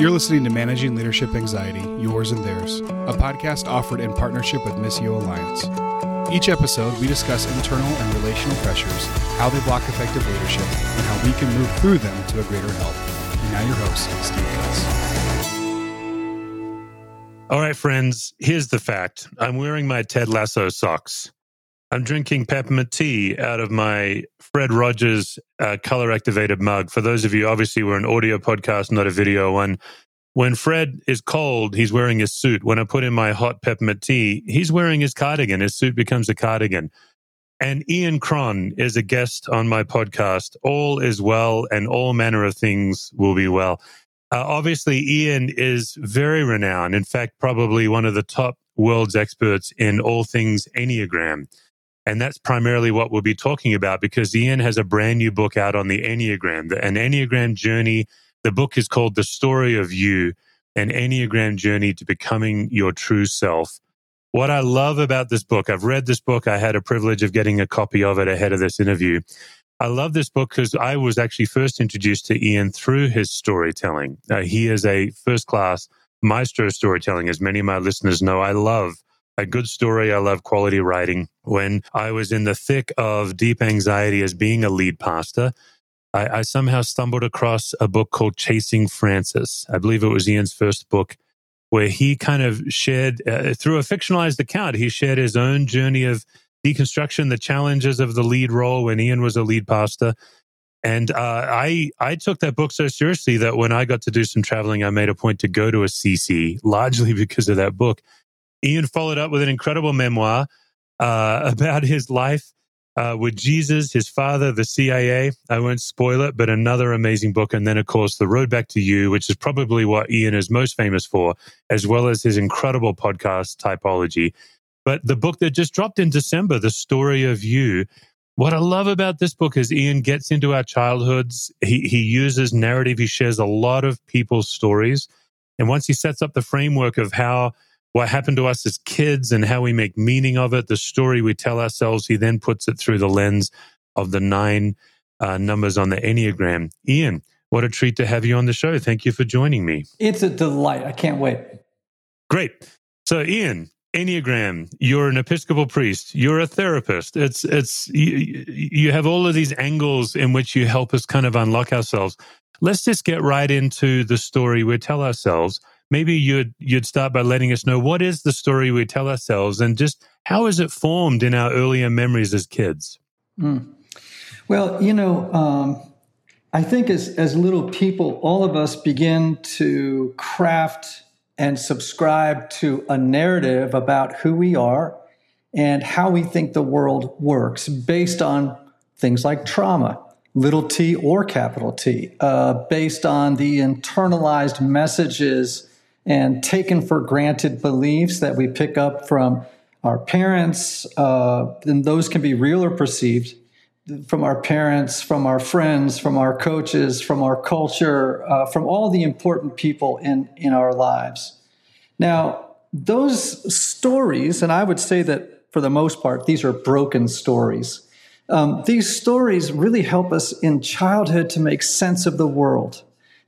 You're listening to Managing Leadership Anxiety, Yours and Theirs, a podcast offered in partnership with Missio Alliance. Each episode, we discuss internal and relational pressures, how they block effective leadership, and how we can move through them to a greater health. And now, your host, Steve Cuss. All right, friends, here's the fact I'm wearing my Ted Lasso socks. I'm drinking peppermint tea out of my Fred Rogers uh, color activated mug. For those of you, obviously, we're an audio podcast, not a video one. When Fred is cold, he's wearing his suit. When I put in my hot peppermint tea, he's wearing his cardigan. His suit becomes a cardigan. And Ian Cron is a guest on my podcast. All is well, and all manner of things will be well. Uh, obviously, Ian is very renowned. In fact, probably one of the top world's experts in all things Enneagram. And that's primarily what we'll be talking about because Ian has a brand new book out on the Enneagram, an Enneagram journey. The book is called The Story of You, an Enneagram journey to becoming your true self. What I love about this book, I've read this book. I had a privilege of getting a copy of it ahead of this interview. I love this book because I was actually first introduced to Ian through his storytelling. Uh, he is a first class maestro storytelling, as many of my listeners know. I love a good story. I love quality writing. When I was in the thick of deep anxiety as being a lead pastor, I, I, somehow stumbled across a book called Chasing Francis. I believe it was Ian's first book, where he kind of shared, uh, through a fictionalized account, he shared his own journey of deconstruction, the challenges of the lead role when Ian was a lead pastor. And uh, I I took that book so seriously that when I got to do some traveling, I made a point to go to Assisi, largely because of that book. Ian followed up with an incredible memoir uh, about his life uh, with Jesus, his father, the CIA. I won't spoil it, but another amazing book. And then, of course, The Road Back to You, which is probably what Ian is most famous for, as well as his incredible podcast, Typology. But the book that just dropped in December, The Story of You. What I love about this book is Ian gets into our childhoods. He, he uses narrative. He shares a lot of people's stories. And once he sets up the framework of how what happened to us as kids and how we make meaning of it, the story we tell ourselves. He then puts it through the lens of the nine uh, numbers on the Enneagram. Ian, what a treat to have you on the show. Thank you for joining me. It's a delight. I can't wait. Great. So, Ian, Enneagram, you're an Episcopal priest, you're a therapist. It's, it's, you, you have all of these angles in which you help us kind of unlock ourselves. Let's just get right into the story we tell ourselves maybe you'd you'd start by letting us know what is the story we tell ourselves and just how is it formed in our earlier memories as kids mm. well you know um, i think as as little people all of us begin to craft and subscribe to a narrative about who we are and how we think the world works based on things like trauma little t or capital T, uh, based on the internalized messages and taken for granted beliefs that we pick up from our parents, uh, and those can be real or perceived from our parents, from our friends, from our coaches, from our culture, uh, from all the important people in, in our lives. Now, those stories, and I would say that for the most part, these are broken stories. Um, these stories really help us in childhood to make sense of the world,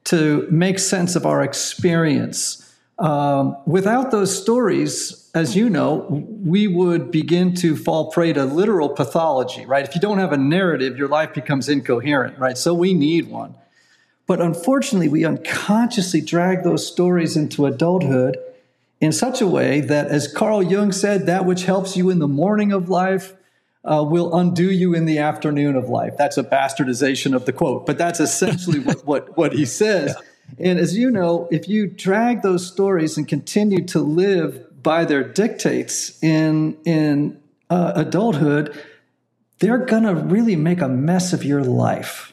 to make sense of our experience, um, without those stories, as you know, we would begin to fall prey to literal pathology, right? If you don't have a narrative, your life becomes incoherent, right? So we need one. But unfortunately, we unconsciously drag those stories into adulthood in such a way that, as Carl Jung said, that which helps you in the morning of life uh, will undo you in the afternoon of life. That's a bastardization of the quote, but that's essentially what, what, what he says. Yeah. And as you know, if you drag those stories and continue to live by their dictates in in uh, adulthood, they're to really make a mess of your life.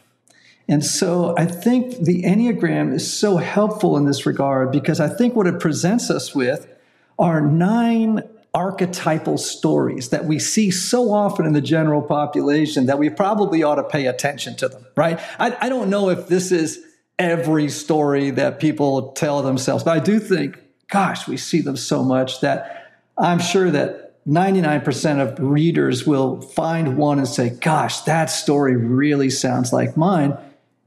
And so I think the Enneagram is so helpful in this regard because I think what it presents us with are nine archetypal stories that we see so often in the general population that we probably ought to pay attention to them, right? I, I don't know if this is every story that people tell themselves. But I do think, gosh, we see them so much that I'm sure that 99% of readers will find one and say, gosh, that story really sounds like mine.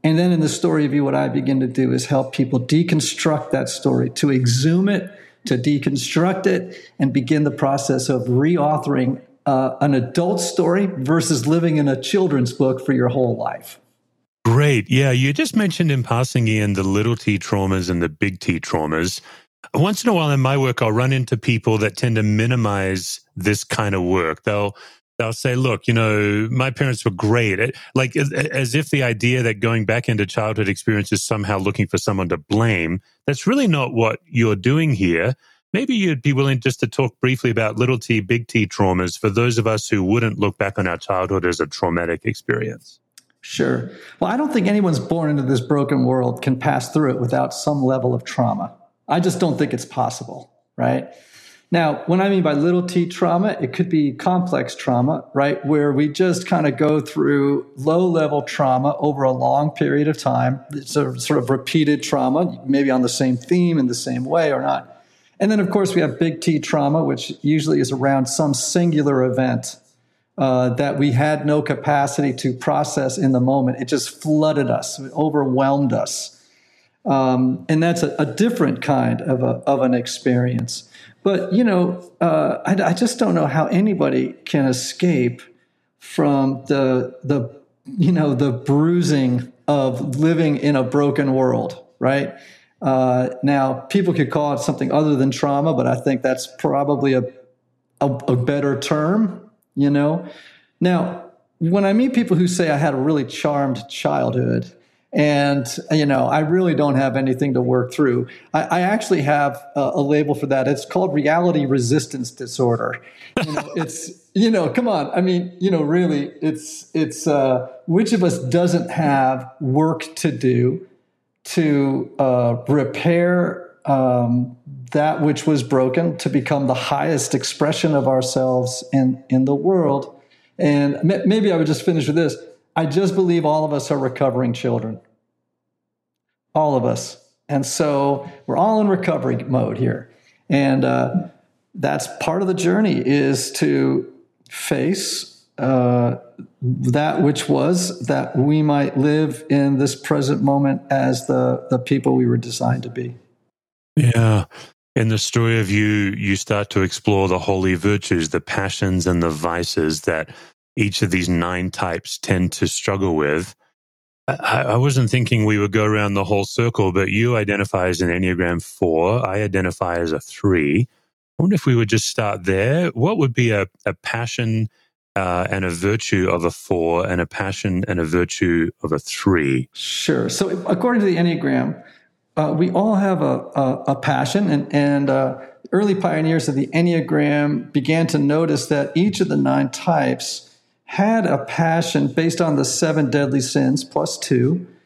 And then in the story of you, what I begin to do is help people deconstruct that story, to exhume it, to deconstruct it, and begin the process of reauthoring uh, an adult story versus living in a children's book for your whole life. Great. Yeah, you just mentioned in passing, Ian, the little t traumas and the big T traumas. Once in a while in my work, I'll run into people that tend to minimize this kind of work. They'll they'll say, look, you know, my parents were great. Like as if the idea that going back into childhood experience is somehow looking for someone to blame. That's really not what you're doing here. Maybe you'd be willing just to talk briefly about little t, big T traumas for those of us who wouldn't look back on our childhood as a traumatic experience. Sure. Well, I don't think anyone's born into this broken world can pass through it without some level of trauma. I just don't think it's possible, right? Now, when I mean by little t trauma, it could be complex trauma, right? Where we just kind of go through low level trauma over a long period of time. It's a sort of repeated trauma, maybe on the same theme in the same way or not. And then, of course, we have big T trauma, which usually is around some singular event uh, that we had no capacity to process in the moment. It just flooded us, overwhelmed us. Um, and that's a, a, different kind of, a, of an experience. But, you know, uh, I, I, just don't know how anybody can escape from the, the, you know, the bruising of living in a broken world, right? Uh, now, people could call it something other than trauma, but I think that's probably a, a, a better term, you know? Now, when I meet people who say I had a really charmed childhood, and you know i really don't have anything to work through i, I actually have a, a, label for that. It's called reality resistance disorder. You know, it's you know come on. I mean you know really it's it's uh, which of us doesn't have work to do to uh, repair um, that which was broken to become the highest expression of ourselves in in the world and maybe i would just finish with this I just believe all of us are recovering children. All of us. And so we're all in recovery mode here. And uh, that's part of the journey is to face uh, that which was that we might live in this present moment as the, the people we were designed to be. Yeah. In the story of you, you start to explore the holy virtues, the passions and the vices that each of these nine types tend to struggle with. I, I wasn't thinking we would go around the whole circle, but you identify as an Enneagram four. I identify as a three. I wonder if we would just start there. What would be a, a passion uh, and a virtue of a four and a passion and a virtue of a three? Sure. So, according to the Enneagram, uh, we all have a, a, a passion, and, and uh, early pioneers of the Enneagram began to notice that each of the nine types had a passion based on the seven deadly sins plus two.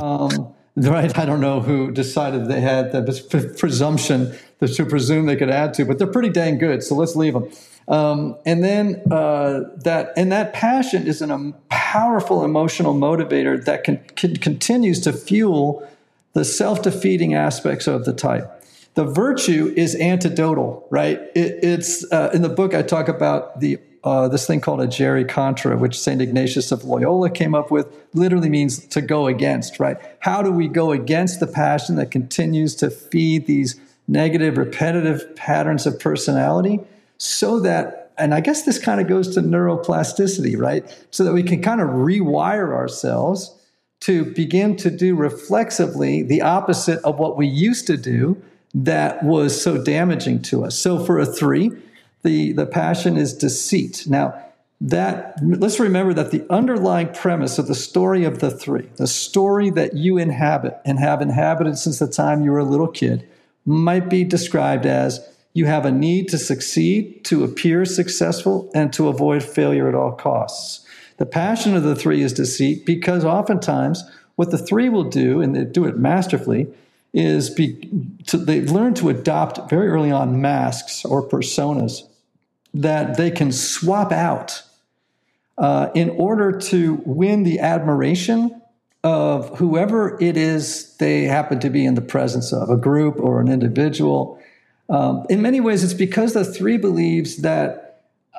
Um, right? I don't know who decided they had the presumption to presume they could add to, but they're pretty dang good. So let's leave them. Um, and then uh, that and that passion is an, a um, powerful emotional motivator that can, can continues to fuel the self-defeating aspects of the type. The virtue is antidotal, right? It, it's uh, in the book I talk about the uh, this thing called agere contra, which St. Ignatius of Loyola came up with, literally means to go against, right? How do we go against the passion that continues to feed these negative, repetitive patterns of personality so that, and I guess this kind of goes to neuroplasticity, right? So that we can kind of rewire ourselves to begin to do reflexively the opposite of what we used to do that was so damaging to us. So for a three, the, the passion is deceit. Now, that let's remember that the underlying premise of the story of the three, the story that you inhabit and have inhabited since the time you were a little kid, might be described as you have a need to succeed, to appear successful, and to avoid failure at all costs. The passion of the three is deceit because oftentimes what the three will do, and they do it masterfully, is be, to, they learn to adopt very early on masks or personas that they can swap out uh, in order to win the admiration of whoever it is they happen to be in the presence of, a group or an individual. Um, in many ways, it's because the three believes that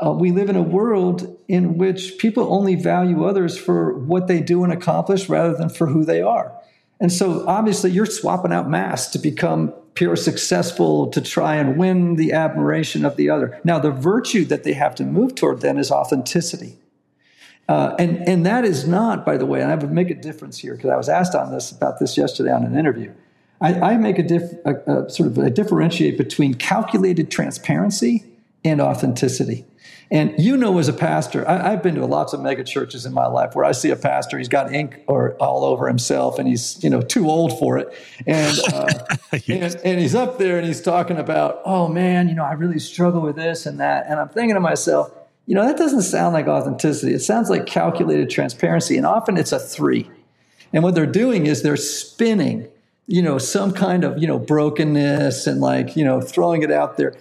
uh, we live in a world in which people only value others for what they do and accomplish rather than for who they are. And so obviously you're swapping out masks to become pure successful to try and win the admiration of the other. Now, the virtue that they have to move toward then is authenticity. Uh, and, and that is not, by the way, and I would make a difference here because I was asked on this about this yesterday on an interview. I, I make a, a, a sort of a differentiate between calculated transparency and authenticity. And you know, as a pastor, I, have been to lots of mega churches in my life where I see a pastor, he's got ink or all over himself, and he's you know too old for it, and, uh, yes. and and he's up there and he's talking about, oh man, you know, I really struggle with this and that, and I'm thinking to myself, you know, that doesn't sound like authenticity. It sounds like calculated transparency, and often it's a three. And what they're doing is they're spinning, you know, some kind of you know brokenness and like you know throwing it out there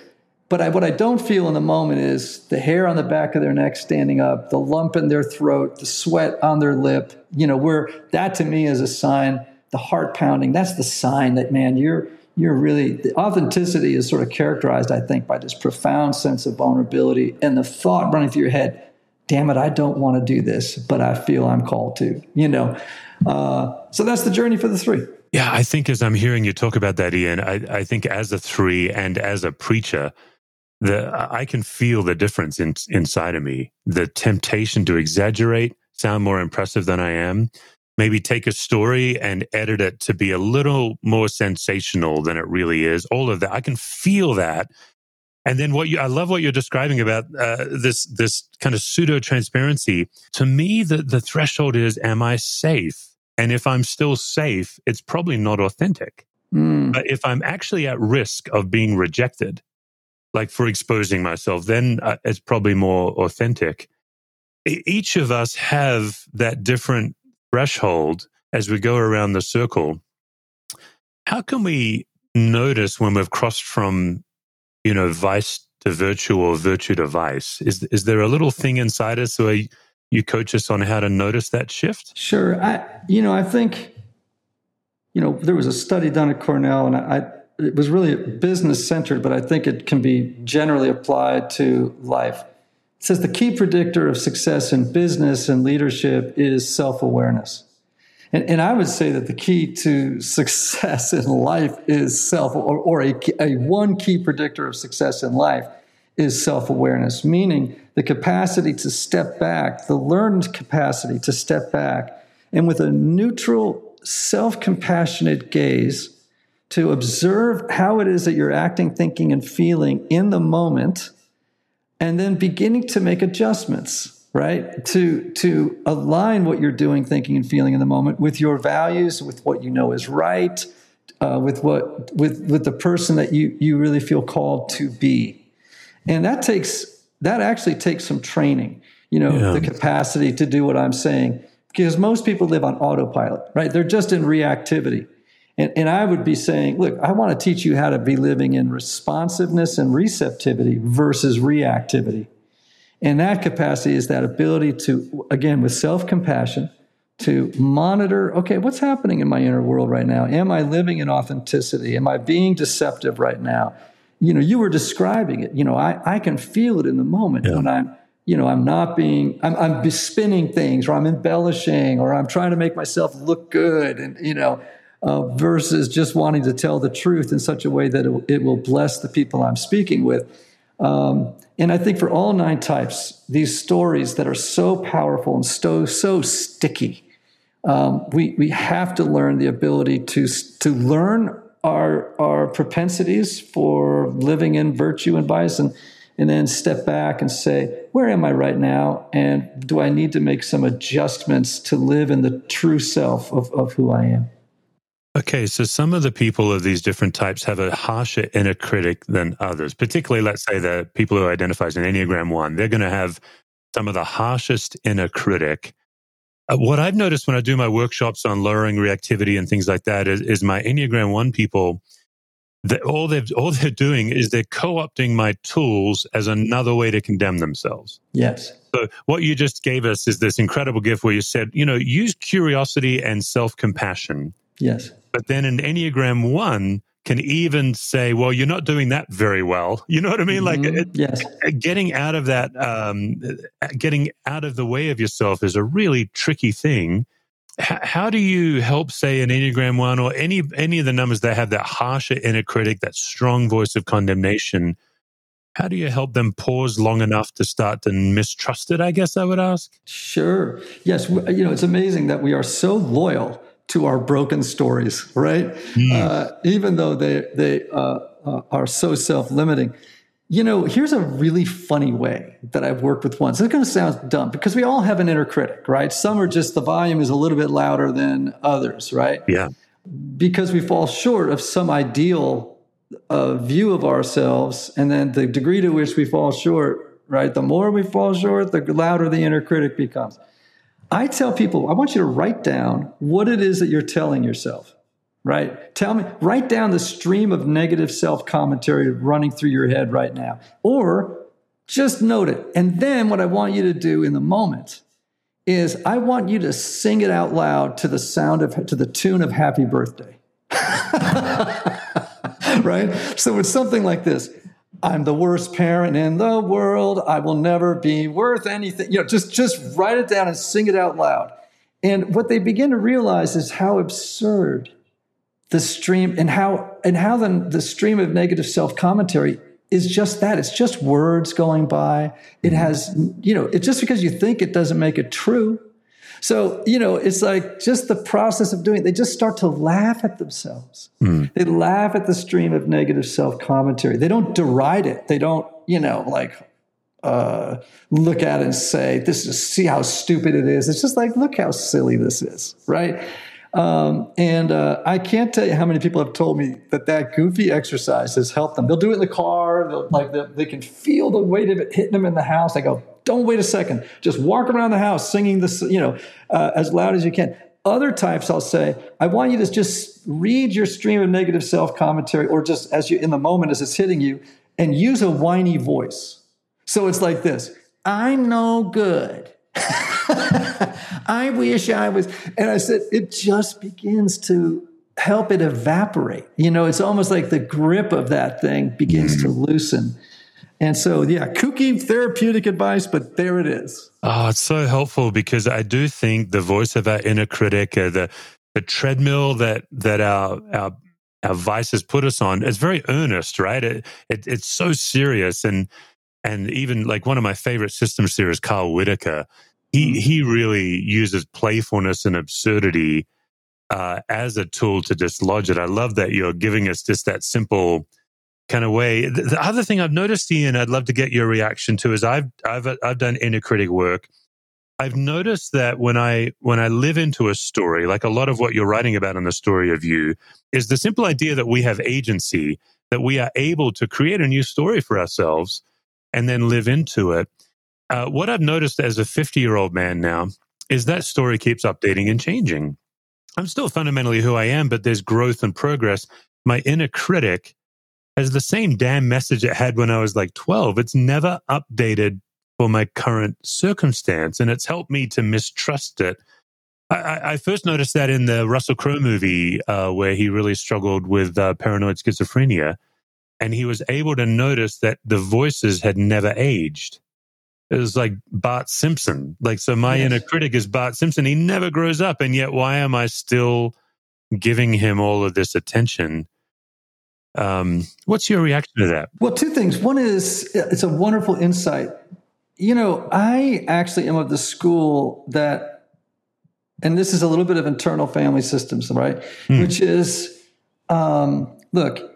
but I, what I don't feel in the moment is the hair on the back of their neck standing up, the lump in their throat, the sweat on their lip. You know, where that to me is a sign, the heart pounding. That's the sign that man, you're you're really the authenticity is sort of characterized, I think, by this profound sense of vulnerability and the thought running through your head. Damn it, I don't want to do this, but I feel I'm called to. You know, uh, so that's the journey for the three. Yeah, I think as I'm hearing you talk about that, Ian, I, I think as a three and as a preacher, the I can feel the difference in, inside of me. The temptation to exaggerate, sound more impressive than I am, maybe take a story and edit it to be a little more sensational than it really is. All of that, I can feel that. And then what you, I love what you're describing about uh, this this kind of pseudo transparency. To me, the the threshold is: Am I safe? And if I'm still safe, it's probably not authentic. Mm. But if I'm actually at risk of being rejected, like for exposing myself, then uh, it's probably more authentic. Each of us have that different threshold as we go around the circle. How can we notice when we've crossed from, you know, vice to virtue or virtue to vice? Is is there a little thing inside us where you coach us on how to notice that shift? Sure. I, you know, I think, you know, there was a study done at Cornell, and I, it was really business centered, but I think it can be generally applied to life. It says the key predictor of success in business and leadership is self awareness. And, and, I would say that the key to success in life is self, or, or a, a one key predictor of success in life is self awareness, meaning the capacity to step back, the learned capacity to step back, and with a neutral, self compassionate gaze, to observe how it is that you're acting, thinking, and feeling in the moment, and then beginning to make adjustments, right? To, to align what you're doing, thinking, and feeling in the moment with your values, with what you know is right, uh, with what with with the person that you you really feel called to be. And that takes that actually takes some training, you know, yeah. the capacity to do what I'm saying. Because most people live on autopilot, right? They're just in reactivity. And, and I would be saying, look, I want to teach you how to be living in responsiveness and receptivity versus reactivity. And that capacity is that ability to, again, with self compassion, to monitor okay, what's happening in my inner world right now? Am I living in authenticity? Am I being deceptive right now? You know, you were describing it. You know, I, I can feel it in the moment yeah. when I'm, you know, I'm not being, I'm, I'm spinning things or I'm embellishing or I'm trying to make myself look good. And, you know, uh, versus just wanting to tell the truth in such a way that it, it will bless the people I'm speaking with. Um, and I think for all nine types, these stories that are so powerful and so so sticky, um, we we have to learn the ability to to learn our our propensities for living in virtue and vice, and and then step back and say, where am I right now, and do I need to make some adjustments to live in the true self of of who I am. Okay, so some of the people of these different types have a harsher inner critic than others. Particularly, let's say the people who identify as an Enneagram One, they're going to have some of the harshest inner critic. Uh, what I've noticed when I do my workshops on lowering reactivity and things like that is, is my Enneagram One people. That all they're all they're doing is they're co-opting my tools as another way to condemn themselves. Yes. So what you just gave us is this incredible gift where you said, you know, use curiosity and self-compassion. Yes but then an Enneagram 1, can even say, well, you're not doing that very well. You know what I mean? Mm-hmm. Like, it, yes. getting out of that, um, getting out of the way of yourself is a really tricky thing. H- how do you help, say, an Enneagram one or any any of the numbers that have that harsher inner critic, that strong voice of condemnation? How do you help them pause long enough to start to mistrust it? I guess I would ask. Sure. Yes. You know, it's amazing that we are so loyal to our broken stories, right? Mm. Uh, even though they they uh, uh, are so self limiting. You know, here's a really funny way that I've worked with ones. It's going to sound dumb because we all have an inner critic, right? Some are just the volume is a little bit louder than others, right? Yeah. Because we fall short of some ideal uh, view of ourselves, and then the degree to which we fall short, right? The more we fall short, the louder the inner critic becomes. I tell people, I want you to write down what it is that you're telling yourself, right? Tell me, write down the stream of negative self commentary running through your head right now, or just note it. And then what I want you to do in the moment is I want you to sing it out loud to the sound of, to the tune of happy birthday. right? So it's something like this. I'm the worst parent in the world. I will never be worth anything. You know, just just write it down and sing it out loud. And what they begin to realize is how absurd the stream and how and how the, the stream of negative self-commentary is just that. It's just words going by. It mm-hmm. has, you know, it's just because you think it doesn't make it true. So, you know, it's like just the process of doing it, they just start to laugh at themselves. Mm. They laugh at the stream of negative self commentary. They don't deride it. They don't, you know, like uh, look at it and say, this is, see how stupid it is. It's just like, look how silly this is, right? Um, and uh, I can't tell you how many people have told me that that goofy exercise has helped them. They'll do it in the car. like they can feel the weight of it hitting them in the house. They go, don't wait a second. Just walk around the house singing this, you know, uh, as loud as you can. Other types, I'll say, I want you to just read your stream of negative self commentary, or just as you in the moment as it's hitting you, and use a whiny voice. So it's like this: I'm no good. I wish I was. And I said, it just begins to help it evaporate. You know, it's almost like the grip of that thing begins to mm. loosen. And so, yeah, kooky therapeutic advice, but there it is. Oh, it's so helpful because I do think the voice of our inner critic, uh, the the treadmill that that our our our vices put us on, is very earnest, right? It, it it's so serious, and and even like one of my favorite systems theorists, Carl Whitaker, he mm. he really uses playfulness and absurdity uh, as a tool to dislodge it. I love that you're giving us just that simple kind of way. The, the, other thing I've noticed, Ian, I'd love to get your reaction to is I've I've I've done inner critic work. I've noticed that when I when I live into a story, like a lot of what you're writing about in the story of you, is the simple idea that we have agency, that we are able to create a new story for ourselves and then live into it. Uh, what I've noticed as a 50 year old man now is that story keeps updating and changing. I'm still fundamentally who I am, but there's growth and progress. My inner critic has the same damn message it had when I was like 12. It's never updated for my current circumstance. And it's helped me to mistrust it. I, I first noticed that in the Russell Crowe movie, uh, where he really struggled with uh, paranoid schizophrenia. And he was able to notice that the voices had never aged. It was like Bart Simpson. Like, so my yes. inner critic is Bart Simpson. He never grows up. And yet, why am I still giving him all of this attention? Um, what's your reaction to that? Well, two things. One is it's a wonderful insight. You know, I actually am of the school that, and this is a little bit of internal family systems, right? Hmm. Which is, um, look,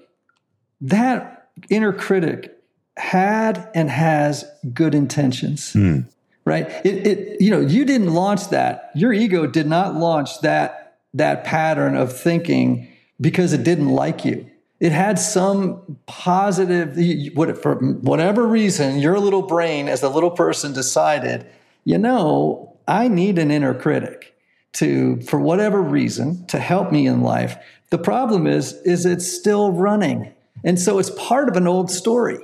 that inner critic had and has good intentions. Hmm. Right. It, it, you know, you didn't launch that. Your ego did not launch that, that pattern of thinking because it didn't like you it had some positive for whatever reason your little brain as a little person decided you know i need an inner critic to for whatever reason to help me in life. The problem is is it's still running. And so it's part of an old story.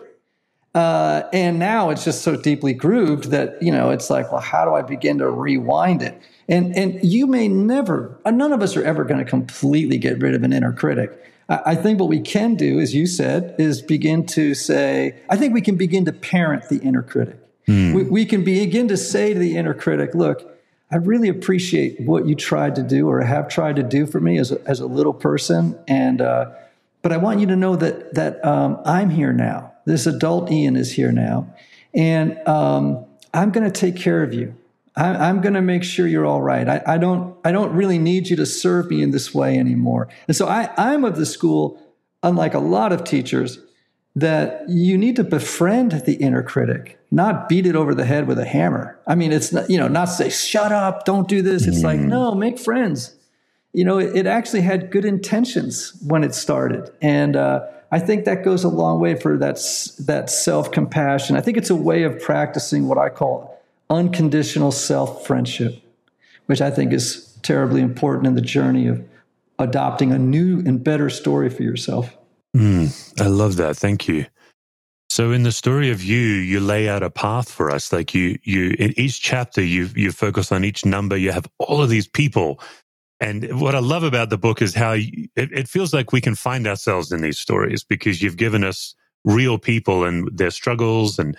Uh, and now it's just so deeply grooved that you know it's like well how do i begin to rewind it? And and you may never none of us are ever going to completely get rid of an inner critic I think what we can do, as you said, is begin to say, I think we can begin to parent the inner critic. Mm. We, we can begin to say to the inner critic, look, I really appreciate what you tried to do or have tried to do for me as a, as a little person. And, uh, but I want you to know that, that um, I'm here now. This adult Ian is here now. And um, I'm going to take care of you. I, am going to make sure you're all right. I, I, don't, I don't really need you to serve me in this way anymore. And so I, I'm of the school, unlike a lot of teachers, that you need to befriend the inner critic, not beat it over the head with a hammer. I mean, it's not, you know, not say, shut up, don't do this. It's mm. like, no, make friends. You know, it, it, actually had good intentions when it started. And uh, I think that goes a long way for that, that self compassion. I think it's a way of practicing what I call unconditional self friendship, which I think is terribly important in the journey of adopting a new and better story for yourself. Mm, I love that. Thank you. So in the story of you, you lay out a path for us. Like you, you in each chapter, you you focus on each number. You have all of these people, and what I love about the book is how you, it, it feels like we can find ourselves in these stories because you've given us real people and their struggles and.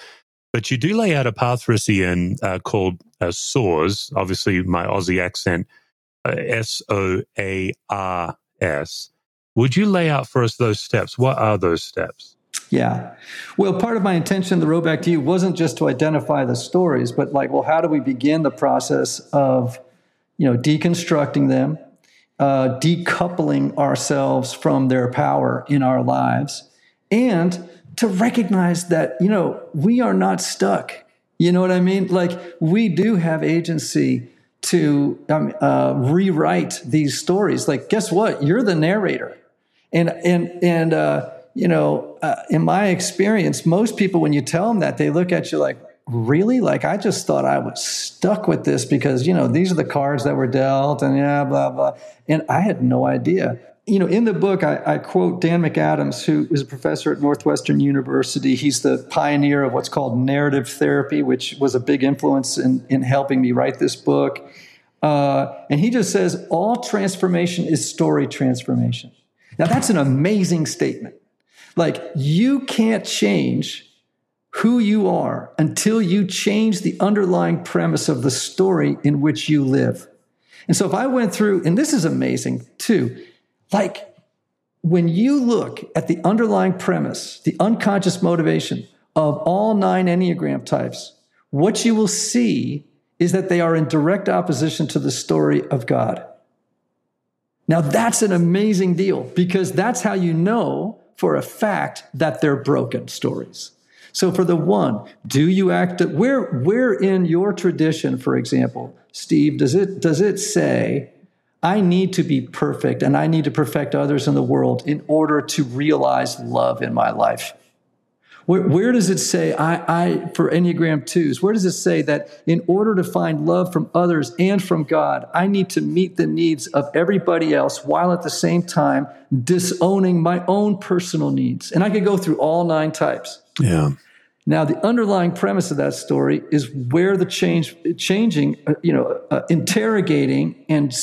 But you do lay out a path for us, Ian, uh, called uh, SOARS. Obviously, my Aussie accent, uh, S O A R S would you lay out for us those steps? What are those steps? Yeah. Well, part of my intention, the road back to you, wasn't just to identify the stories, but like, well, how do we begin the process of, you know, deconstructing them, uh, decoupling ourselves from their power in our lives, and to recognize that, you know, we are not stuck. You know what I mean? Like, we do have agency to um, uh, rewrite these stories. Like, guess what? You're the narrator. And and and uh, you know, uh, in my experience, most people when you tell them that, they look at you like, really? Like I just thought I was stuck with this because you know these are the cards that were dealt, and yeah, blah blah. And I had no idea. You know, in the book, I, I quote Dan McAdams, who is a professor at Northwestern University. He's the pioneer of what's called narrative therapy, which was a big influence in, in helping me write this book. Uh, and he just says all transformation is story transformation. Now, that's an amazing statement. Like, you can't change who you are until you change the underlying premise of the story in which you live. And so, if I went through, and this is amazing too, like when you look at the underlying premise, the unconscious motivation of all nine Enneagram types, what you will see is that they are in direct opposition to the story of God. Now, that's an amazing deal because that's how you know for a fact that they're broken stories. So, for the one, do you act where where in your tradition, for example, Steve, does it does it say I need to be perfect and I need to perfect others in the world in order to realize love in my life? Where, where does it say, I, I, for Enneagram 2s, where does it say that in order to find love from others and from God, I need to meet the needs of everybody else while at the same time disowning my own personal needs? And I could go through all nine types. Yeah. Now, the underlying premise of that story is where the change, changing, uh, you know, uh, interrogating and,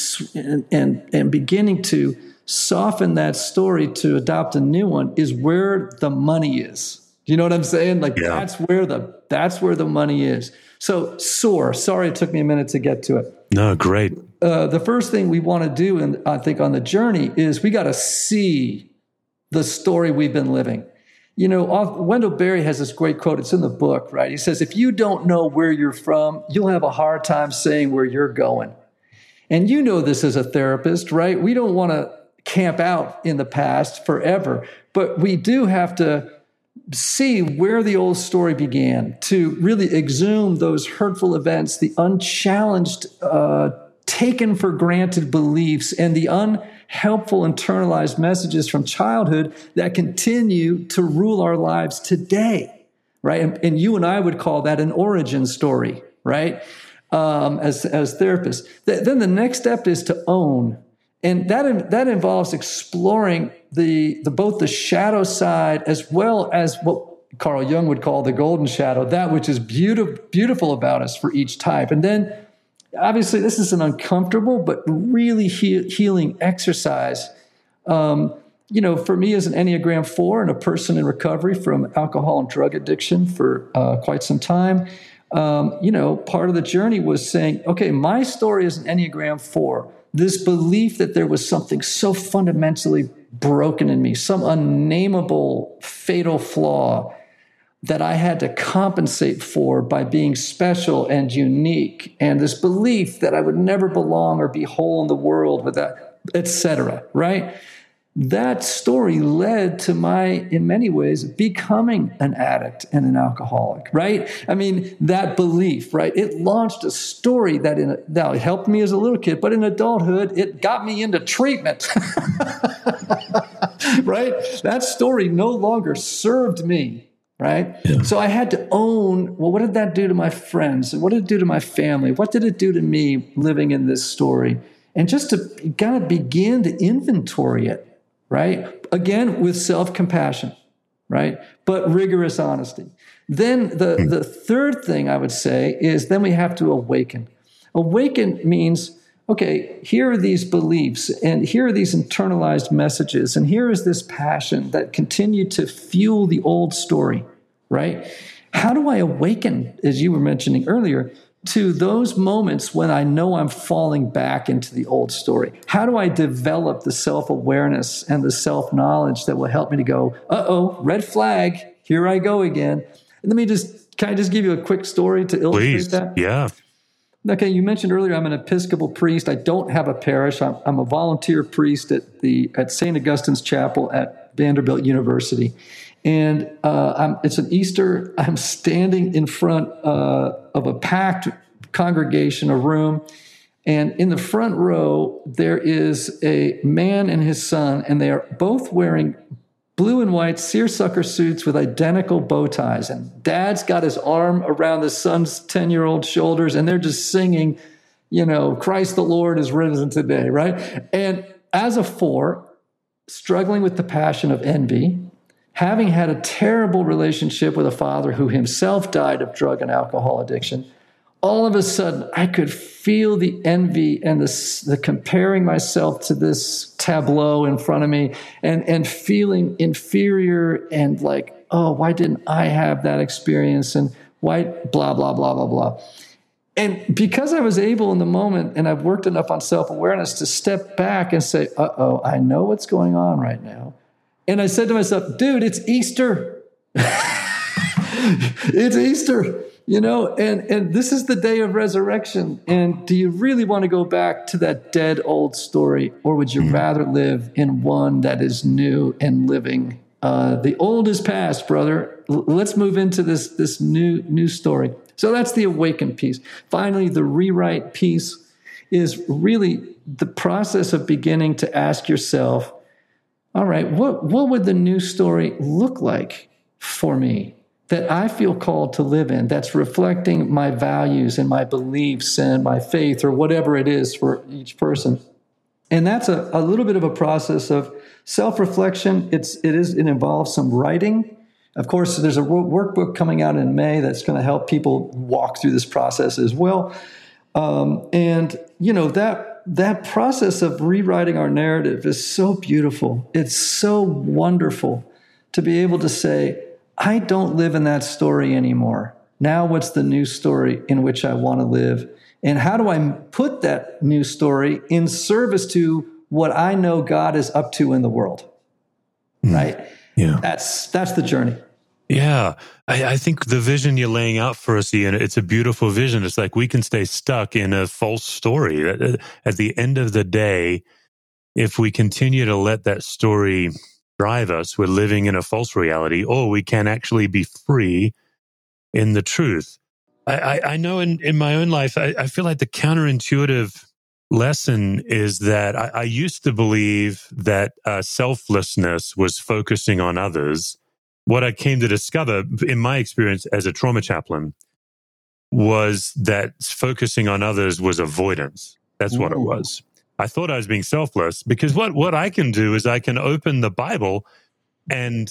and, and beginning to soften that story to adopt a new one is where the money is. You know what I'm saying? Like yeah. that's where the that's where the money is. So soar. Sorry, it took me a minute to get to it. No, great. Uh, the first thing we want to do, and I think on the journey, is we got to see the story we've been living. You know, Wendell Berry has this great quote. It's in the book, right? He says, "If you don't know where you're from, you'll have a hard time saying where you're going." And you know this as a therapist, right? We don't want to camp out in the past forever, but we do have to see where the old story began, to really exhume those hurtful events, the unchallenged, uh, taken for granted beliefs, and the unhelpful internalized messages from childhood that continue to rule our lives today, right? And, and you and I would call that an origin story, right? Um, as, as therapists. Th- then the next step is to own and that that involves exploring the, the both the shadow side as well as what Carl Jung would call the golden shadow, that which is beautiful beautiful about us for each type. And then obviously this is an uncomfortable but really he- healing exercise um, you know, for me as an Enneagram 4 and a person in recovery from alcohol and drug addiction for uh, quite some time, um, you know, part of the journey was saying, okay, my story is an Enneagram 4. This belief that there was something so fundamentally broken in me, some unnameable fatal flaw that I had to compensate for by being special and unique, and this belief that I would never belong or be whole in the world without, etc. Right? that story led to my, in many ways, becoming an addict and an alcoholic, right? I mean, that belief, right? It launched a story that in now it helped me as a little kid, but in adulthood, it got me into treatment. right? That story no longer served me, right? Yeah. So I had to own, well, what did that do to my friends? What did it do to my family? What did it do to me living in this story? And just to kind of begin to inventory it right? Again, with self compassion, right? But rigorous honesty. Then the, hmm. the third thing I would say is then we have to awaken. Awaken means, okay, here are these beliefs, and here are these internalized messages, and here is this passion that continue to fuel the old story, right? How do I awaken, as you were mentioning earlier, to those moments when I know I'm falling back into the old story? How do I develop the self awareness and the self knowledge that will help me to go, uh oh, red flag, here I go again? And let me just, can I just give you a quick story to illustrate Please. that? Yeah. Okay, you mentioned earlier I'm an Episcopal priest. I don't have a parish. I'm, I'm a volunteer priest at the at St. Augustine's Chapel at Vanderbilt University. And uh, it's an Easter. I'm standing in front uh, of a packed congregation, a room. And in the front row, there is a man and his son, and they are both wearing blue and white seersucker suits with identical bow ties. And dad's got his arm around the son's 10 year old shoulders, and they're just singing, you know, Christ the Lord is risen today, right? And as a four, struggling with the passion of envy, having had a terrible relationship with a father who himself died of drug and alcohol addiction, all of a sudden I could feel the envy and the, the comparing myself to this tableau in front of me and, and feeling inferior and like, oh, why didn't I have that experience? And why blah, blah, blah, blah, blah. And because I was able in the moment and I've worked enough on self awareness to step back and say, uh oh, I know what's going on right now. And I said to myself, dude, it's Easter. it's Easter, you know, and, and this is the day of resurrection. And do you really want to go back to that dead old story, or would you rather live in one that is new and living? Uh, the old is past, brother. L- let's move into this, this new, new story. So that's the awaken piece. Finally, the rewrite piece is really the process of beginning to ask yourself, all right, what, what would the new story look like for me that I feel called to live in that's reflecting my values and my beliefs and my faith or whatever it is for each person? And that's a, a little bit of a process of self reflection. It's, it, is, it involves some writing. Of course, there's a workbook coming out in May that's going to help people walk through this process as well. Um, and, you know, that that process of rewriting our narrative is so beautiful. It's so wonderful to be able to say, I don't live in that story anymore. Now, what's the new story in which I want to live? And how do I put that new story in service to what I know God is up to in the world? Mm. Right? Yeah. That's that's the journey. Yeah. I, I, think the vision you're laying out for us, Ian, it's a beautiful vision. It's like we can stay stuck in a false story. At the end of the day, if we continue to let that story drive us, we're living in a false reality, or we can actually be free in the truth. I, I, I know in, in my own life, I, I, feel like the counterintuitive lesson is that I, used to believe that uh, selflessness was focusing on others what I came to discover in my experience as a trauma chaplain was that focusing on others was avoidance. That's Ooh. what it was. I thought I was being selfless because what, what I can do is I can open the Bible and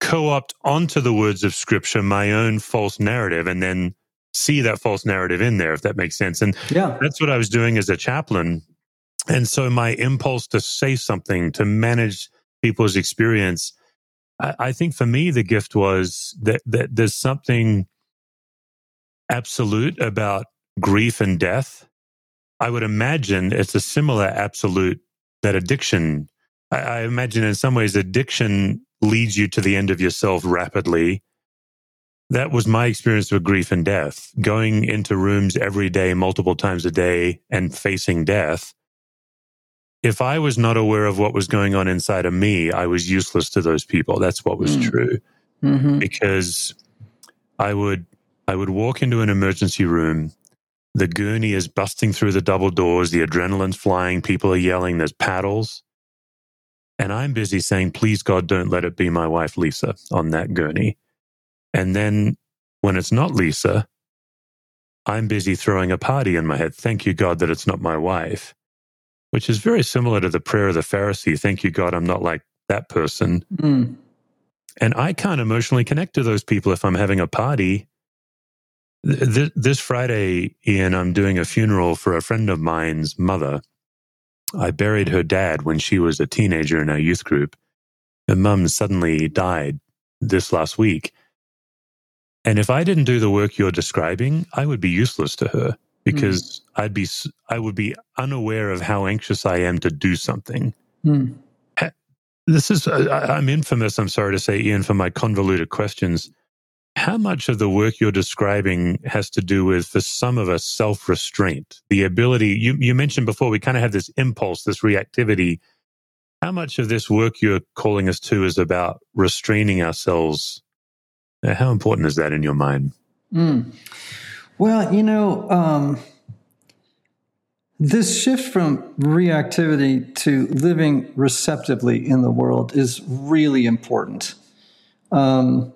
co opt onto the words of scripture my own false narrative and then see that false narrative in there, if that makes sense. And yeah. that's what I was doing as a chaplain. And so my impulse to say something, to manage people's experience. I, I think for me, the gift was that, that there's something absolute about grief and death. I would imagine it's a similar absolute that addiction. I, I imagine in some ways addiction leads you to the end of yourself rapidly. That was my experience with grief and death. Going into rooms every day, multiple times a day, and facing death. If I was not aware of what was going on inside of me, I was useless to those people. That's what was mm. true. Mm-hmm. Because I would I would walk into an emergency room. The gurney is busting through the double doors. The adrenaline's flying. People are yelling. There's paddles. And I'm busy saying, please, God, don't let it be my wife, Lisa, on that gurney. And then when it's not Lisa, I'm busy throwing a party in my head. Thank you, God, that it's not my wife, which is very similar to the prayer of the Pharisee. Thank you, God, I'm not like that person. Mm. And I can't emotionally connect to those people if I'm having a party. This Friday, Ian, I'm doing a funeral for a friend of mine's mother. I buried her dad when she was a teenager in our youth group. Her mum suddenly died this last week. And if I didn't do the work you're describing, I would be useless to her because mm. I'd be I would be unaware of how anxious I am to do something. Mm. This is I'm infamous. I'm sorry to say, Ian, for my convoluted questions. How much of the work you're describing has to do with, for some of us, self restraint? The ability you you mentioned before, we kind of have this impulse, this reactivity. How much of this work you're calling us to is about restraining ourselves uh, how important is that in your mind? Mm. Well, you know, um, this shift from reactivity to living receptively in the world is really important. Um,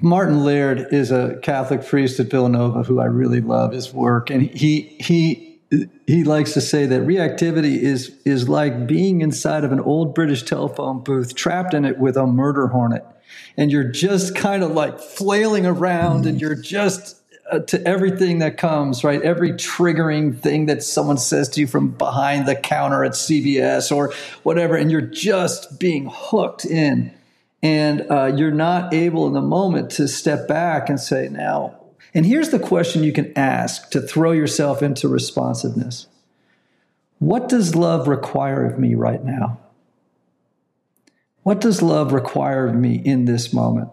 Martin Laird is a Catholic priest at Villanova who I really love his work, and he he he likes to say that reactivity is is like being inside of an old British telephone booth, trapped in it with a murder hornet and you're just kind of like flailing around and you're just uh, to everything that comes, right? Every triggering thing that someone says to you from behind the counter at CVS or whatever, and you're just being hooked in. And uh, you're not able in the moment to step back and say, now, and here's the question you can ask to throw yourself into responsiveness What does love require of me right now? What does love require of me in this moment?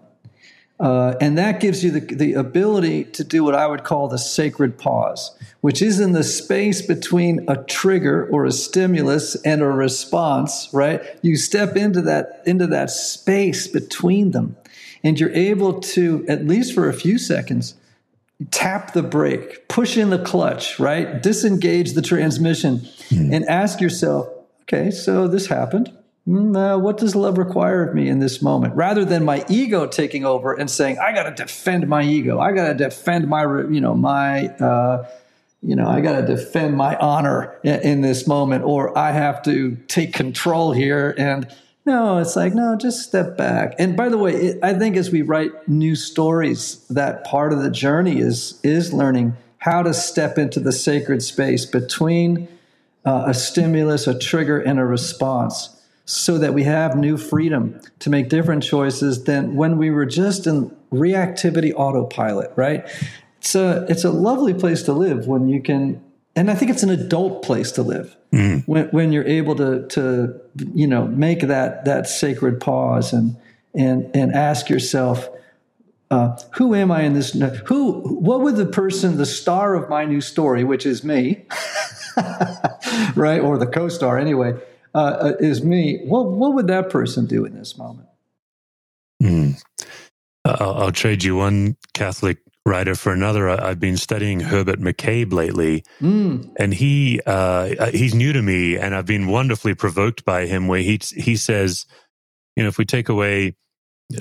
Uh, and that gives you the, the ability to do what I would call the sacred pause, which is in the space between a trigger or a stimulus and a response, right? You step into that, into that space between them, and you're able to, at least for a few seconds, tap the brake, push in the clutch, right? Disengage the transmission, mm. and ask yourself, okay, so this happened Mm, uh, what does love require of me in this moment? Rather than my ego taking over and saying, I got to defend my ego. I got to defend my, you know, my, uh, you know, I got to defend my honor in, in, this moment, or I have to take control here. And no, it's like, no, just step back. And by the way, it, I think as we write new stories, that part of the journey is, is learning how to step into the sacred space between uh, a stimulus, a trigger, and a response so that we have new freedom to make different choices than when we were just in reactivity autopilot, right? It's a it's a lovely place to live when you can and I think it's an adult place to live mm. when, when you're able to to you know make that that sacred pause and and and ask yourself uh, who am I in this? Who? What would the person, the star of my new story, which is me, right, or the co-star anyway? Uh, uh, is me, what what would that person do in this moment? Mm. I'll, I'll, trade you one Catholic writer for another. I, have been studying Herbert McCabe lately, mm. and he uh, uh, he's new to me, and I've been wonderfully provoked by him. Where he he says, you know, if we take away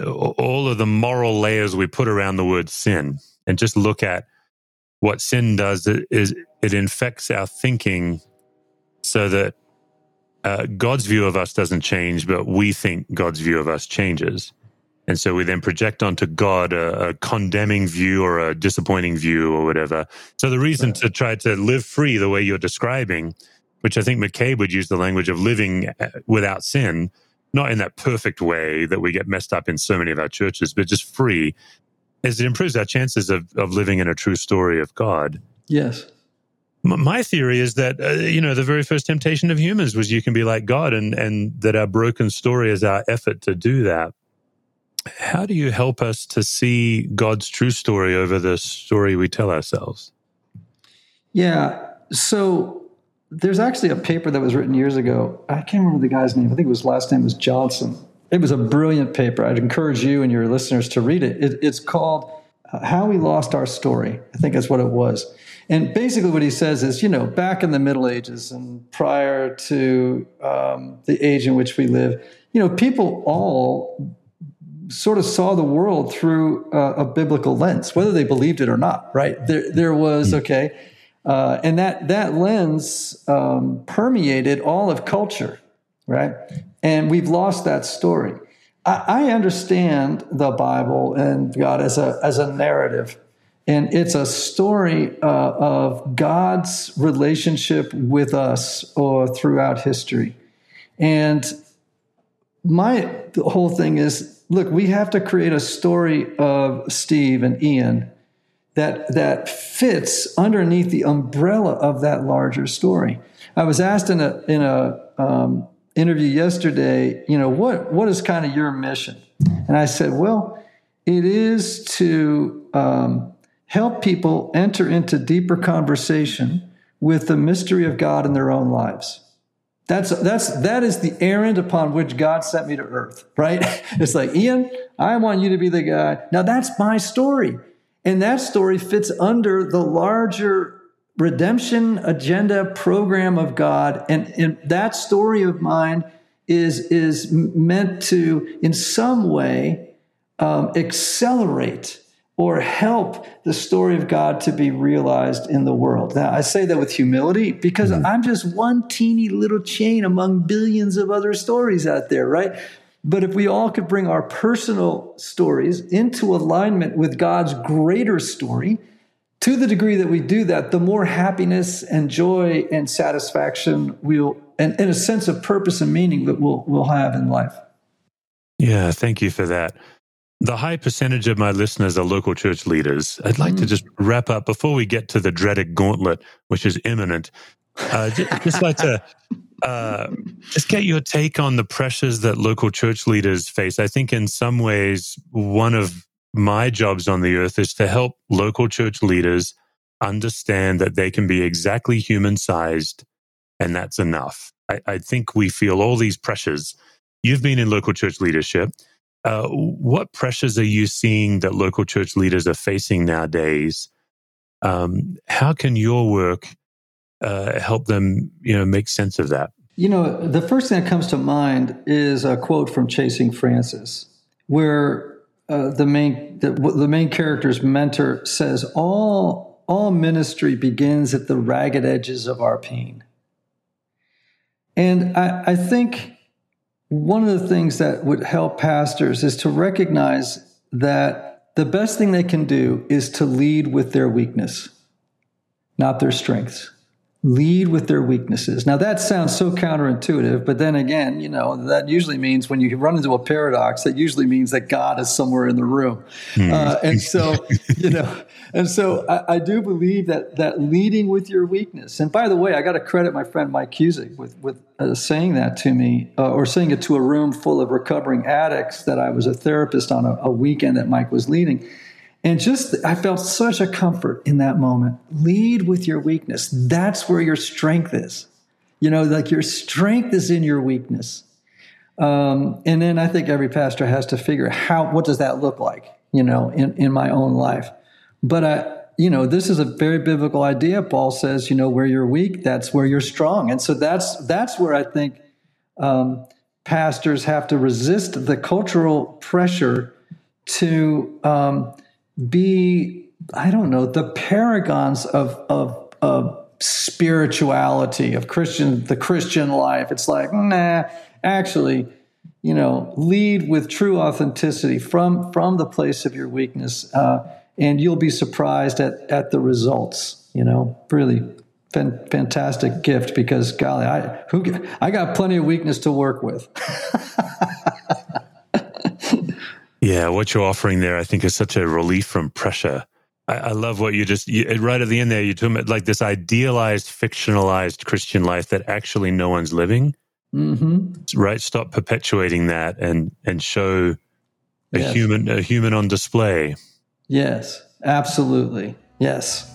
all of the moral layers we put around the word sin, and just look at what sin does, is it infects our thinking so that uh, God's view of us doesn't change, but we think God's view of us changes. And so we then project onto God a, a condemning view or a disappointing view or whatever. So the reason to try to live free the way you're describing, which I think McCabe would use the language of living uh, without sin, not in that perfect way that we get messed up in so many of our churches, but just free, as it improves our chances of, of living in a true story of God. Yes. My theory is that uh, you know the very first temptation of humans was you can be like God, and and that our broken story is our effort to do that. How do you help us to see God's true story over the story we tell ourselves? Yeah. So there's actually a paper that was written years ago. I can't remember the guy's name. I think was last name was Johnson. It was a brilliant paper. I'd encourage you and your listeners to read it. it it's called uh, "How We Lost Our Story." I think that's what it was. And basically, what he says is, you know, back in the Middle Ages and prior to um, the age in which we live, you know, people all sort of saw the world through uh, a biblical lens, whether they believed it or not. Right? There, there was hmm. okay uh, and that that lens um, permeated all of culture, right? And we've lost that story. I, I understand the Bible and God as a as a narrative, and it's a story uh, of God's relationship with us or throughout history. And my whole thing is, look, we have to create a story of Steve and Ian that that fits underneath the umbrella of that larger story. I was asked in a in a um, interview yesterday, you know, what what is kind of your mission? And I said, well, it is to um, help people enter into deeper conversation with the mystery of God in their own lives. That's that's that is the errand upon which God sent me to earth, right? It's like, Ian, I want you to be the guy. Now that's my story. And that story fits under the larger redemption agenda program of God. And, and that story of mine is, is meant to, in some way, um, accelerate or help the story of God to be realized in the world. Now, I say that with humility because mm-hmm. I'm just one teeny little chain among billions of other stories out there, right? But if we all could bring our personal stories into alignment with God's greater story, to the degree that we do that, the more happiness and joy and satisfaction we'll, and, and a sense of purpose and meaning that we'll, we'll have in life. Yeah, thank you for that. The high percentage of my listeners are local church leaders. I'd like mm. to just wrap up before we get to the dreaded gauntlet, which is imminent. Uh, just, just like to uh, just get your take on the pressures that local church leaders face. I think in some ways, one of my jobs on the earth is to help local church leaders understand that they can be exactly human sized and that's enough. I, I, think we feel all these pressures. You've been in local church leadership. Uh, what pressures are you seeing that local church leaders are facing nowadays? Um, how can your work uh, help them, you know, make sense of that? You know, the first thing that comes to mind is a quote from Chasing Francis, where uh, the main the, the main character's mentor says, "All all ministry begins at the ragged edges of our pain." And I, I think one of the things that would help pastors is to recognize that the best thing they can do is to lead with their weakness, not their strengths lead with their weaknesses. Now that sounds so counterintuitive, but then again, you know, that usually means when you run into a paradox, that usually means that God is somewhere in the room. Hmm. Uh, and so, you know, and so I, I, do believe that that leading with your weakness. And by the way, I got to credit my friend Mike Cusick with with uh, saying that to me, uh, or saying it to a room full of recovering addicts that I was a therapist on a, a weekend that Mike was leading. And just, I felt such a comfort in that moment. Lead with your weakness. That's where your strength is. You know, like your strength is in your weakness. Um, and then I think every pastor has to figure how, what does that look like, you know, in, in my own life. But I, you know, this is a very biblical idea. Paul says, you know, where you're weak, that's where you're strong. And so that's, that's where I think um, pastors have to resist the cultural pressure to, um, be, I don't know, the paragons of, of, of spirituality, of Christian, the Christian life. It's like, nah, actually, you know, lead with true authenticity from, from the place of your weakness. Uh, and you'll be surprised at, at the results, you know, really fantastic gift because golly, I who I got plenty of weakness to work with. yeah, what you're offering there, I think, is such a relief from pressure. I, I love what you just you, right at the end there. You about like this idealized, fictionalized Christian life that actually no one's living. Mm-hmm. Right? Stop perpetuating that and and show a yes. human a human on display. Yes, absolutely. Yes.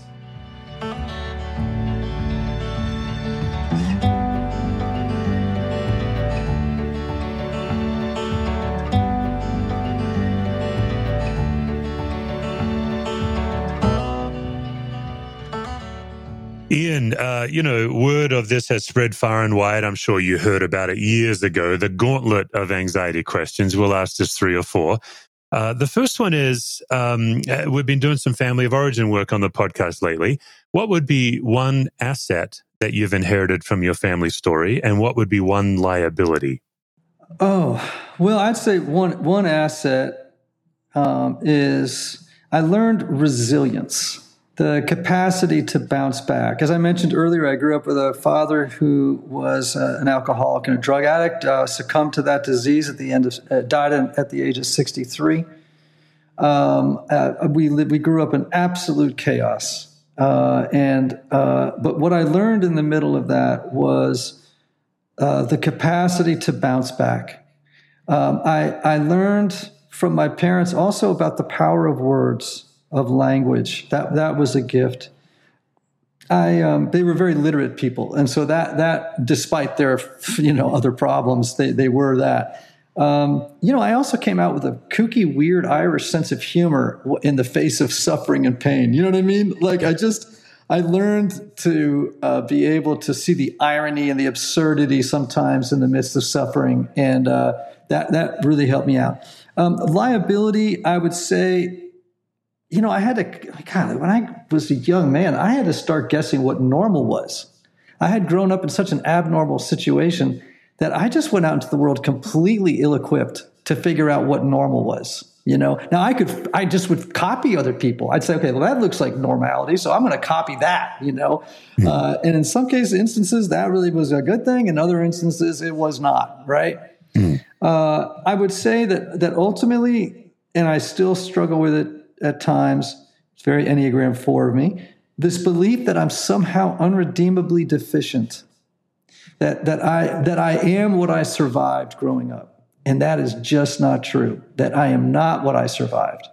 Ian, uh, you know, word of this has spread far and wide. I'm sure you heard about it years ago. The gauntlet of anxiety questions. We'll ask just three or four. Uh, the first one is um, uh, we've been doing some family of origin work on the podcast lately. What would be one asset that you've inherited from your family story, and what would be one liability? Oh, well, I'd say one one asset um, is I learned resilience the capacity to bounce back. As I mentioned earlier, I grew up with a father who was uh, an alcoholic and a drug addict, uh, succumbed to that disease at the end of, uh, died at the age of 63. Um, uh, we, we grew up in absolute chaos. Uh, and, uh, but what I learned in the middle of that was the capacity to bounce back. Um, I, I learned from my parents also about the power of words of language. That that was a gift. I um, they were very literate people, and so that that despite their you know other problems, they they were that. Um, you know, I also came out with a kooky, weird Irish sense of humor in the face of suffering and pain. You know what I mean? Like I just I learned to uh, be able to see the irony and the absurdity sometimes in the midst of suffering, and uh, that that really helped me out. Um, liability, I would say, you know, I had to, God, when I was a young man, I had to start guessing what normal was. I had grown up in such an abnormal situation that I just went out into the world completely ill equipped to figure out what normal was. You know, now I could, I just would copy other people. I'd say, okay, well, that looks like normality, so I'm going to copy that. You know, mm-hmm. uh, and in some cases, instances, that really was a good thing. In other instances, it was not. Right. Mm-hmm. Uh, I would say that that ultimately, and I still struggle with it at times. It's very Enneagram 4 of me. This belief that I'm somehow unredeemably deficient, that, that, I, that I am what I survived growing up. And that is just not true, that I am not what I survived.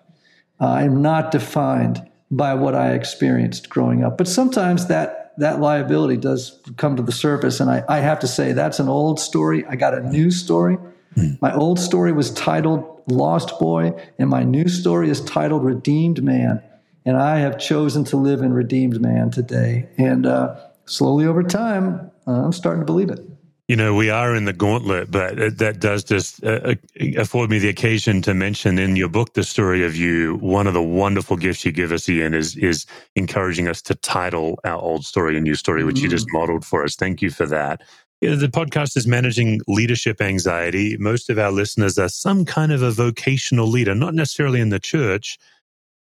Uh, I am not defined by what I experienced growing up. But sometimes that, that liability does come to the surface. And I, I have to say, that's an old story. I got a new story. Mm. My old story was titled lost boy, and my new story is titled Redeemed Man. And I have chosen to live in Redeemed Man today. And uh, slowly over time, uh, I'm starting to believe it. You know, we are in the gauntlet, but that does just uh, uh, afford me the occasion to mention in your book, the story of you. One of the wonderful gifts you give us, Ian, is is encouraging us to title our old story a new story, which mm. you just modeled for us. Thank you for that. You know, the podcast is managing leadership anxiety. Most of our listeners are some kind of a vocational leader, not necessarily in the church,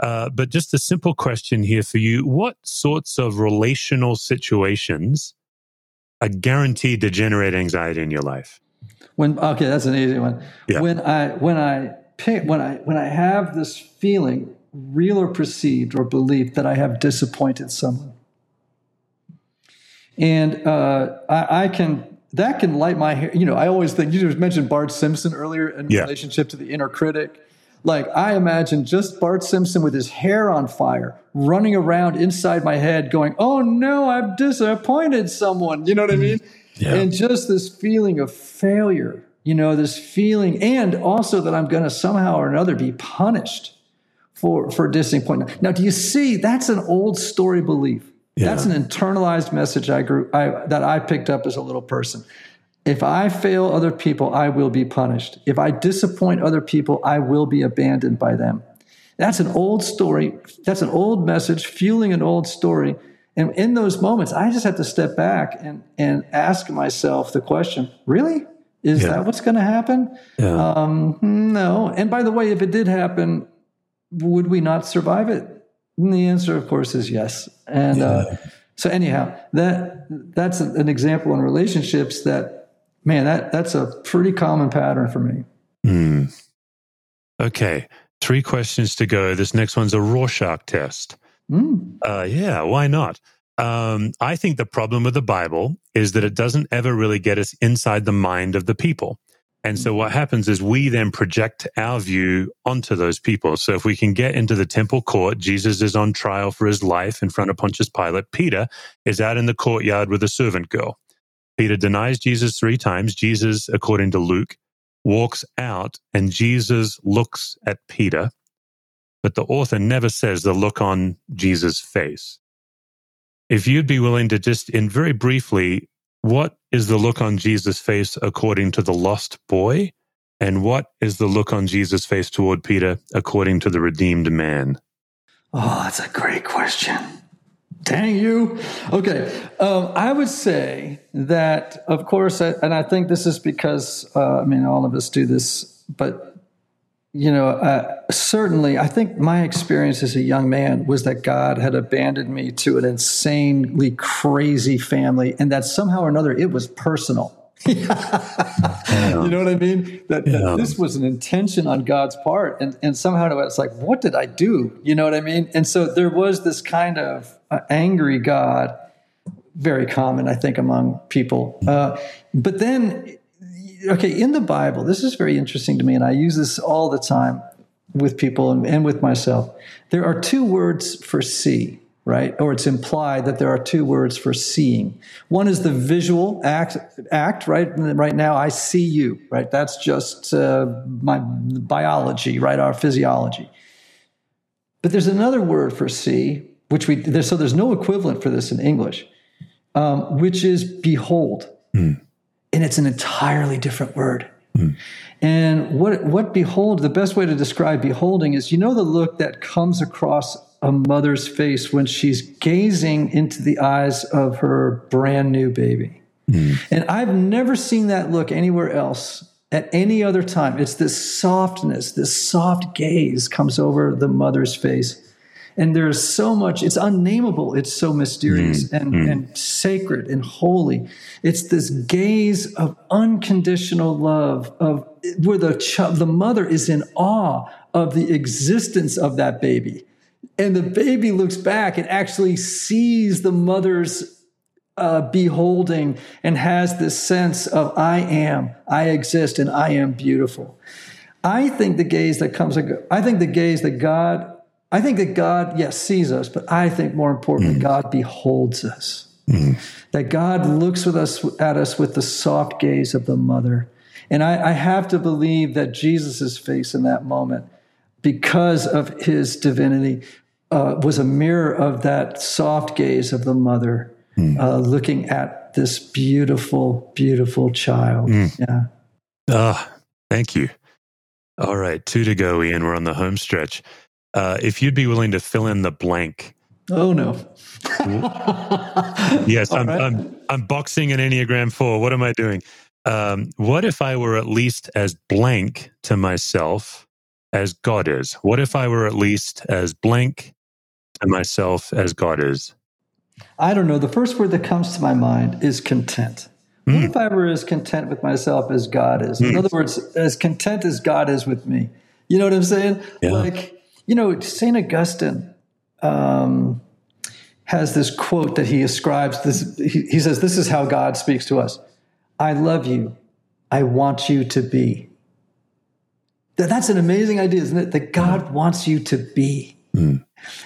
uh, but just a simple question here for you. What sorts of relational situations are guaranteed to generate anxiety in your life? When okay, that's an easy one. Yeah. When I when I pick when I when I have this feeling, real or perceived or believed, that I have disappointed someone and uh, I, I, can that can light my hair. You know, I always think you just mentioned Bart Simpson earlier in yeah. relationship to the inner critic. Like I imagine just Bart Simpson with his hair on fire, running around inside my head, going, "Oh no, I've disappointed someone." You know what I mean? Yeah. And just this feeling of failure. You know, this feeling, and also that I'm going to somehow or another be punished for for disappointment. Now, do you see? That's an old story belief. Yeah. That's an internalized message I grew I, that I picked up as a little person. If I fail other people, I will be punished. If I disappoint other people, I will be abandoned by them. That's an old story. That's an old message, fueling an old story. And in those moments, I just have to step back and, and ask myself the question really? Is yeah. that what's going to happen? Yeah. Um, no. And by the way, if it did happen, would we not survive it? And the answer, of course, is yes. And yeah. uh, So anyhow, that that's an example in relationships that man that that's a pretty common pattern for me. Mm. Okay, three questions to go. This next one's a Rorschach test. Mm. Uh, yeah, why not? Um, I think the problem with the Bible is that it doesn't ever really get us inside the mind of the people. And so mm. what happens is we then project our view onto those people. So if we can get into the temple court, Jesus is on trial for his life in front of Pontius Pilate. Peter is out in the courtyard with a servant girl. Peter denies Jesus three times. Jesus, according to Luke, walks out and Jesus looks at Peter. But the author never says the look on Jesus' face. If you'd be willing to just, in very briefly, what is the look on Jesus' face according to the lost boy? And what is the look on Jesus' face toward Peter according to the redeemed man? Oh, that's a great question. Dang you. Okay. Um, I would say that, of course, and I think this is because, uh, I mean, all of us do this, but you know, uh, certainly, I think my experience as a young man was that God had abandoned me to an insanely crazy family, and that somehow or another it was personal. yeah. You know what I mean? That, yeah. that, this was an intention on God's part, and and somehow it's like, what did I do? You know what I mean? And so there was this kind of uh, angry God, very common, I think, among people. Uh, but then okay, in the Bible, this is very interesting to me, and I use this all the time with people and, and with myself. There are two words for see, right? Or it's implied that there are two words for seeing. One is the visual act, act right? Right now, I see you, right? That's just uh, my biology, right? Our physiology. But there's another word for see, which we, there, so there's no equivalent for this in English, um, which is behold. Mm and it's an entirely different word. Mm. And what what behold, the best way to describe beholding is you know the look that comes across a mother's face when she's gazing into the eyes of her brand new baby. Mm. And I've never seen that look anywhere else at any other time. It's this softness, this soft gaze comes over the mother's face and there's so much it's unnameable it's so mysterious mm, and, mm. and sacred and holy. It's this gaze of unconditional love of where the ch- the mother is in awe of the existence of that baby. And the baby looks back and actually sees the mother's uh, beholding and has this sense of i am i exist and i am beautiful. I think the gaze that comes i think the gaze that god I think that God, yes, sees us, but I think more importantly, mm. God beholds us. Mm. That God looks with us at us with the soft gaze of the mother. And I, I have to believe that Jesus' face in that moment, because of his divinity, uh, was a mirror of that soft gaze of the mother mm. uh, looking at this beautiful, beautiful child. Mm. Yeah. Ah, oh, thank you. All right, two to go, Ian. We're on the home stretch. Uh, if you'd be willing to fill in the blank. Oh no. yes, I'm, right. I'm, I'm boxing an Enneagram four. What am I doing? Um, what if I were at least as blank to myself as God is? What if I were at least as blank to myself as God is? I don't know. The first word that comes to my mind is content. Mm. What if I were as content with myself as God is? In mm. other words, as content as God is with me. You know what I'm saying? Yeah. Like you know, St. Augustine um, has this quote that he ascribes this. He, he says, This is how God speaks to us I love you. I want you to be. That's an amazing idea, isn't it? That God wants you to be. Mm.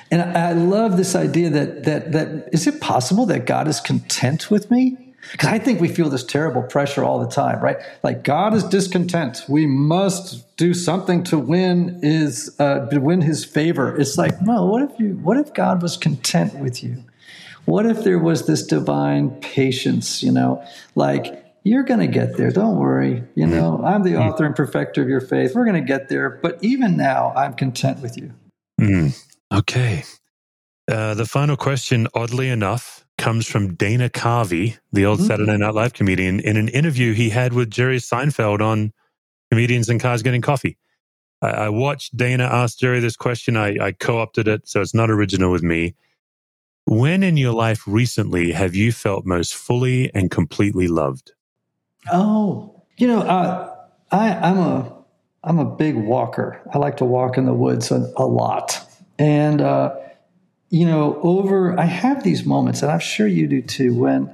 And I love this idea that that that is it possible that God is content with me? Because I think we feel this terrible pressure all the time, right? Like God is discontent. We must do something to win his uh, to win His favor. It's like, well, what if you? What if God was content with you? What if there was this divine patience? You know, like you're going to get there. Don't worry. You know, I'm the author and perfecter of your faith. We're going to get there. But even now, I'm content with you. Mm. Okay. Uh, the final question, oddly enough, comes from Dana Carvey, the old mm-hmm. Saturday Night Live comedian, in an interview he had with Jerry Seinfeld on Comedians in Cars Getting Coffee. I, I watched Dana ask Jerry this question. I, I co opted it, so it's not original with me. When in your life recently have you felt most fully and completely loved? Oh, you know, uh, I, I'm a I'm a big walker. I like to walk in the woods a, a lot, and uh, you know, over I have these moments, and I'm sure you do too, when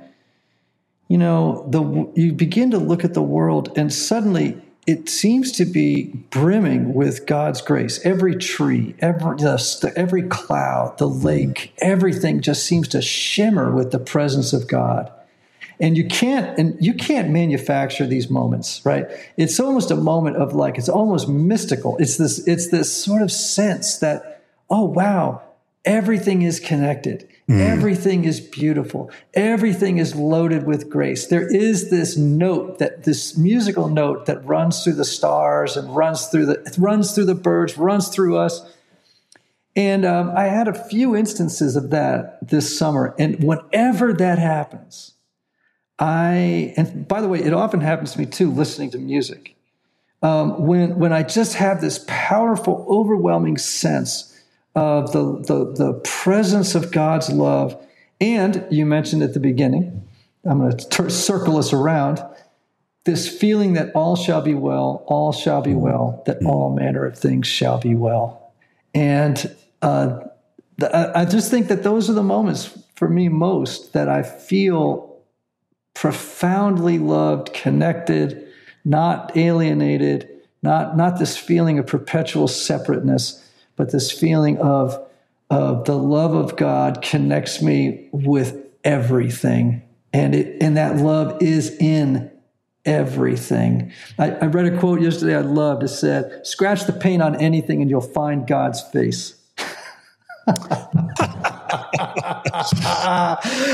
you know the you begin to look at the world, and suddenly it seems to be brimming with God's grace. Every tree, every the, every cloud, the lake, everything just seems to shimmer with the presence of God. And you can't and you can't manufacture these moments, right? It's almost a moment of like it's almost mystical. It's this it's this sort of sense that oh wow, everything is connected. Mm. Everything is beautiful. Everything is loaded with grace. There is this note that this musical note that runs through the stars and runs through the runs through the birds, runs through us. And um, I had a few instances of that this summer. And whenever that happens, I and by the way, it often happens to me too, listening to music. Um, when when I just have this powerful, overwhelming sense of the, the, the presence of God's love. And you mentioned at the beginning, I'm going to circle us around this feeling that all shall be well, all shall be well, that all manner of things shall be well. And uh, the, I just think that those are the moments for me most that I feel profoundly loved, connected, not alienated, not, not this feeling of perpetual separateness but this feeling of, of the love of God connects me with everything. And it and that love is in everything. I, I read a quote yesterday I loved. It said, scratch the paint on anything and you'll find God's face.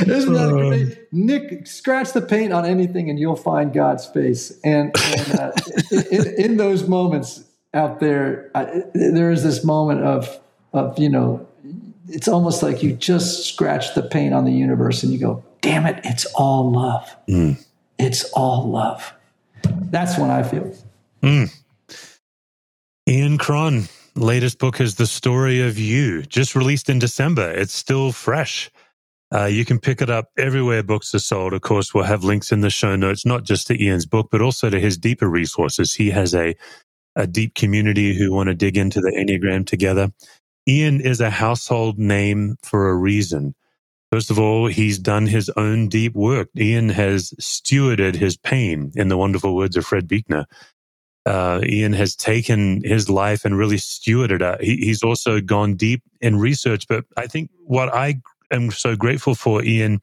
Isn't that great? Nick, scratch the paint on anything and you'll find God's face. And, and uh, in, in, those moments, out there, I, there is this moment of, of, you know, it's almost like you just scratch the paint on the universe and you go, damn it, it's all love. Mm. It's all love. That's when I feel. Mm. Ian Cron, latest book is The Story of You, just released in December. It's still fresh. Uh, you can pick it up everywhere books are sold. Of course, we'll have links in the show notes, not just to Ian's book, but also to his deeper resources. He has a a deep community who want to dig into the Enneagram together. Ian is a household name for a reason. First of all, he's done his own deep work. Ian has stewarded his pain, in the wonderful words of Fred Buechner. Uh, Ian has taken his life and really stewarded it. He, he's also gone deep in research. But I think what I am so grateful for, Ian,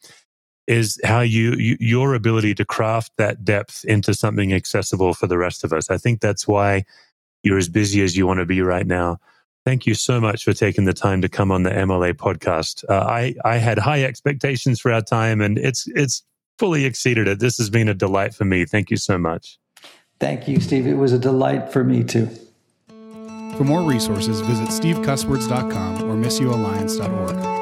is how you, you, your ability to craft that depth into something accessible for the rest of us. I think that's why you're as busy as you want to be right now. Thank you so much for taking the time to come on the MLA podcast. Uh, I I had high expectations for our time, and it's it's fully exceeded it. This has been a delight for me. Thank you so much. Thank you, Steve. It was a delight for me too. For more resources, visit stevecuswords.com or missioalliance.org.